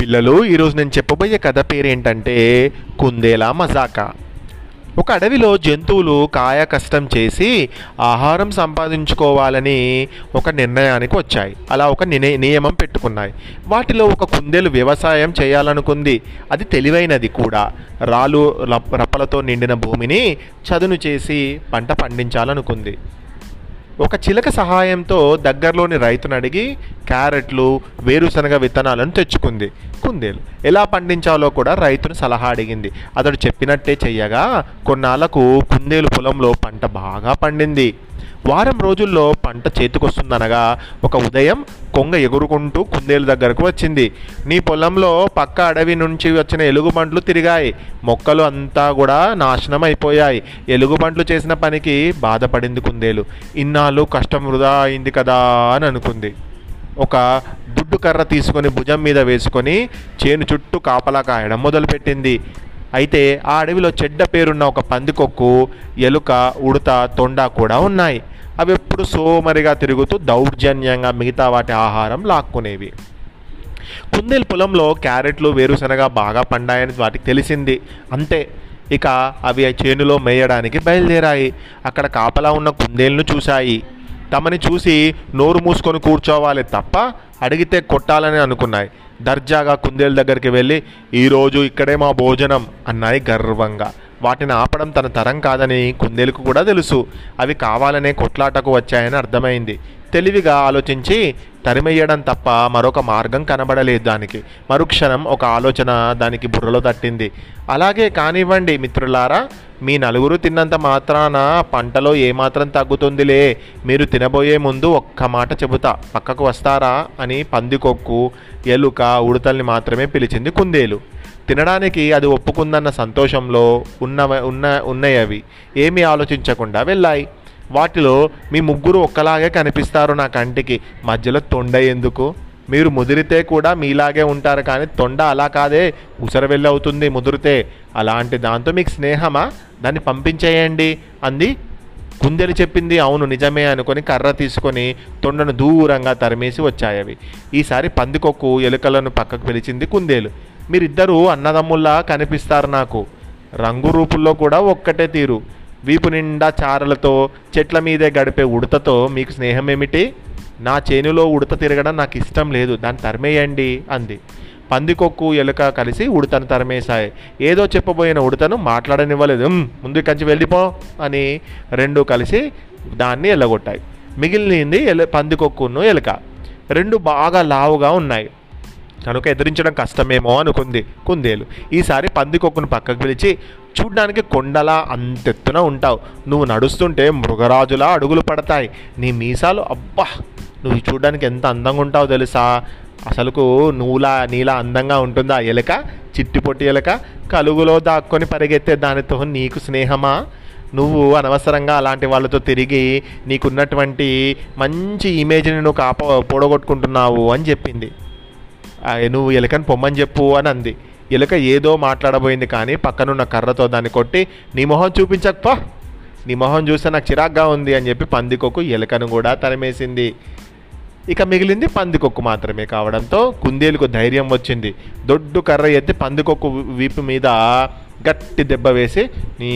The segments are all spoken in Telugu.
పిల్లలు ఈరోజు నేను చెప్పబోయే కథ పేరేంటంటే కుందేలా మజాకా. ఒక అడవిలో జంతువులు కాయ కష్టం చేసి ఆహారం సంపాదించుకోవాలని ఒక నిర్ణయానికి వచ్చాయి. అలా ఒక నినే- నియమం పెట్టుకున్నాయి. వాటిలో ఒక కుందేలు వ్యవసాయం చేయాలనుకుంది. అది తెలివైనది కూడా. రాళ్ళు రప్పలతో నిండిన భూమిని చదును చేసి పంట పండించాలనుకుంది. ఒక చిలక సహాయంతో దగ్గరలోని రైతును అడిగి క్యారెట్లు వేరుశనగ విత్తనాలను తెచ్చుకుంది. కుందేలు ఎలా పండించాలో కూడా రైతును సలహా అడిగింది. అతడు చెప్పినట్టే చెయ్యగా కొన్నాళ్ళకు కుందేలు పొలంలో పంట బాగా పండింది. వారం రోజుల్లో పంట చేతికొస్తుందనగా ఒక ఉదయం కొంగ ఎగురుకుంటూ కుందేలు దగ్గరకు వచ్చింది. నీ పొలంలో పక్క అడవి నుంచి వచ్చిన ఎలుగుబంట్లు తిరిగాయి. మొక్కలు అంతా కూడా నాశనం అయిపోయాయి ఎలుగుబంట్లు చేసిన పనికి బాధపడింది కుందేలు. ఇన్నాళ్ళు కష్టం వృధా అయింది కదా అని అనుకుంది. ఒక దుడ్డు కర్ర తీసుకొని భుజం మీద వేసుకొని చేను చుట్టూ కాపలా కాయడం మొదలుపెట్టింది. అయితే ఆ అడవిలో చెడ్డ పేరున్న ఒక పందికొక్కు ఎలుక ఉడత తొండ కూడా ఉన్నాయి. అవి ఎప్పుడు సోమరిగా తిరుగుతూ దౌర్జన్యంగా మిగతా వాటి ఆహారం లాక్కునేవి. కుందేలు పొలంలో క్యారెట్లు వేరుశనగ బాగా పండాయని వాటికి తెలిసింది. అంతే. ఇక అవి ఆ చేనులో మేయడానికి బయలుదేరాయి. అక్కడ కాపలా ఉన్న కుందేలను చూశాయి. తమని చూసి నోరు మూసుకొని కూర్చోవాలి తప్ప అడిగితే కొట్టాలని అనుకున్నాయి. దర్జాగా కుందేలు దగ్గరికి వెళ్ళి ఈరోజు ఇక్కడే మా భోజనం అన్నాయి గర్వంగా. వాటిని ఆపడం తన తరం కాదని కుందేలుకు కూడా తెలుసు. అవి కావాలనే కొట్లాటకు వచ్చాయని అర్థమైంది. తెలివిగా ఆలోచించి తరిమెయ్యడం తప్ప మరొక మార్గం కనబడలేదు దానికి. మరుక్షణం ఒక ఆలోచన దానికి బుర్రలో తట్టింది. అలాగే కానివ్వండి మిత్రులారా మీ నలుగురు తిన్నంత మాత్రాన పంటలో ఏమాత్రం తగ్గుతుందిలే. మీరు తినబోయే ముందు ఒక్క మాట చెబుతా. పక్కకు వస్తారా అని పందికొక్కు ఎలుక ఉడతల్ని మాత్రమే పిలిచింది కుందేలు. తినడానికి అది ఒప్పుకుందన్న సంతోషంలో ఉన్న ఉన్న ఉన్నాయి అవి. ఏమీ ఆలోచించకుండా వెళ్ళాయి. వాటిలో మీ ముగ్గురు ఒక్కలాగే కనిపిస్తారు నా కంటికి. మధ్యలో తొండ ఎందుకు? మీరు ముదిరితే కూడా మీలాగే ఉంటారు కానీ తొండ అలా కాదే. ఉసరవెల్లి అవుతుంది ముదిరితే. అలాంటి దాంతో మీకు స్నేహమా? దాన్ని పంపించేయండి అంది. కుందెలు చెప్పింది అవును నిజమే అనుకొని కర్ర తీసుకొని తొండను దూరంగా తరిమేసి వచ్చాయి ఈసారి పందికొక్కు ఎలుకలను పక్కకు పిలిచింది కుందేలు. మీరిద్దరూ అన్నదమ్ముల్లా కనిపిస్తారు నాకు. రంగు రూపుల్లో కూడా ఒక్కటే తీరు. వీపు నిండా చారలతో చెట్ల మీదే గడిపే ఉడతతో మీకు స్నేహం ఏమిటి నా చేనులో ఉడత తిరగడం నాకు ఇష్టం లేదు. దాన్ని తరిమేయండి అంది. పందికొక్కు ఎలుక కలిసి ఉడతను తరిమేశాయి. ఏదో చెప్పబోయిన ఉడతను మాట్లాడనివ్వలేదు. ముందు కంచి వెళ్ళిపో అని రెండు కలిసి దాన్ని ఎల్లగొట్టాయి. మిగిలింది ఎల పందికొక్కును ఎలుక. రెండు బాగా లావుగా ఉన్నాయి. కనుక ఎదిరించడం కష్టమేమో అనుకుంది కుందేలు. ఈసారి పందికొక్కును పక్కకు పిలిచి చూడ్డానికి కొండలా అంతెత్తున ఉంటావు. నువ్వు నడుస్తుంటే మృగరాజులా అడుగులు పడతాయి. నీ మీసాలు అబ్బా! నువ్వు చూడడానికి ఎంత అందంగా ఉంటావు తెలుసా? అసలుకు నువ్వులా నీలా అందంగా ఉంటుందా ఎలక? చిట్టి పొట్టి కలుగులో దాక్కొని పరిగెత్తే దానితో నీకు స్నేహమా? నువ్వు అనవసరంగా అలాంటి వాళ్ళతో తిరిగి నీకున్నటువంటి మంచి ఇమేజ్ని నువ్వు కాప పొడగొట్టుకుంటున్నావు అని చెప్పింది. నువ్వు ఎలుకని పొమ్మని చెప్పు అని అంది. ఎలుక ఏదో మాట్లాడబోయింది కానీ పక్కనున్న కర్రతో దాన్ని కొట్టి నీ మొహం చూపించకపో నీ మొహం చూస్తే నాకు చిరాగ్గా ఉంది అని చెప్పి పందికొక్కు ఎలుకను కూడా తరిమేసింది. ఇక మిగిలింది పందికొక్కు మాత్రమే కావడంతో కుందేలుకు ధైర్యం వచ్చింది. దొడ్డు కర్ర ఎత్తి పందికొక్కు వీపు మీద గట్టి దెబ్బ వేసి నీ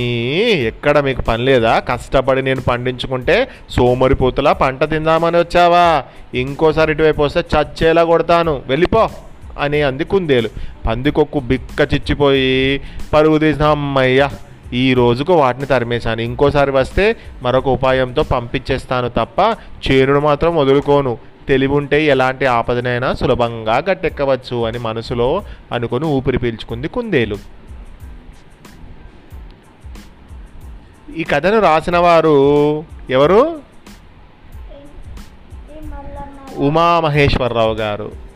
ఎక్కడ మీకు పని లేదా? కష్టపడి నేను పండించుకుంటే సోమరిపోతులా పంట తిందామని వచ్చావా? ఇంకోసారి ఇటువైపు వస్తే చచ్చేలా కొడతాను. వెళ్ళిపో అని అంది కుందేలు. పందికొక్కు బిక్క చిచ్చిపోయి పరుగు తీసిన అమ్మయ్యా ఈ రోజుకు వాటిని తరిమేశాను. ఇంకోసారి వస్తే మరొక ఉపాయంతో పంపించేస్తాను తప్ప చేనుడు మాత్రం వదులుకోను. తెలివి ఉంటే ఎలాంటి ఆపదనైనా సులభంగా గట్టెక్కవచ్చు అని మనసులో అనుకుని ఊపిరి పీల్చుకుంది కుందేలు. ఈ కథను రాసిన వారు ఎవరు ఉమామహేశ్వరరావు గారు.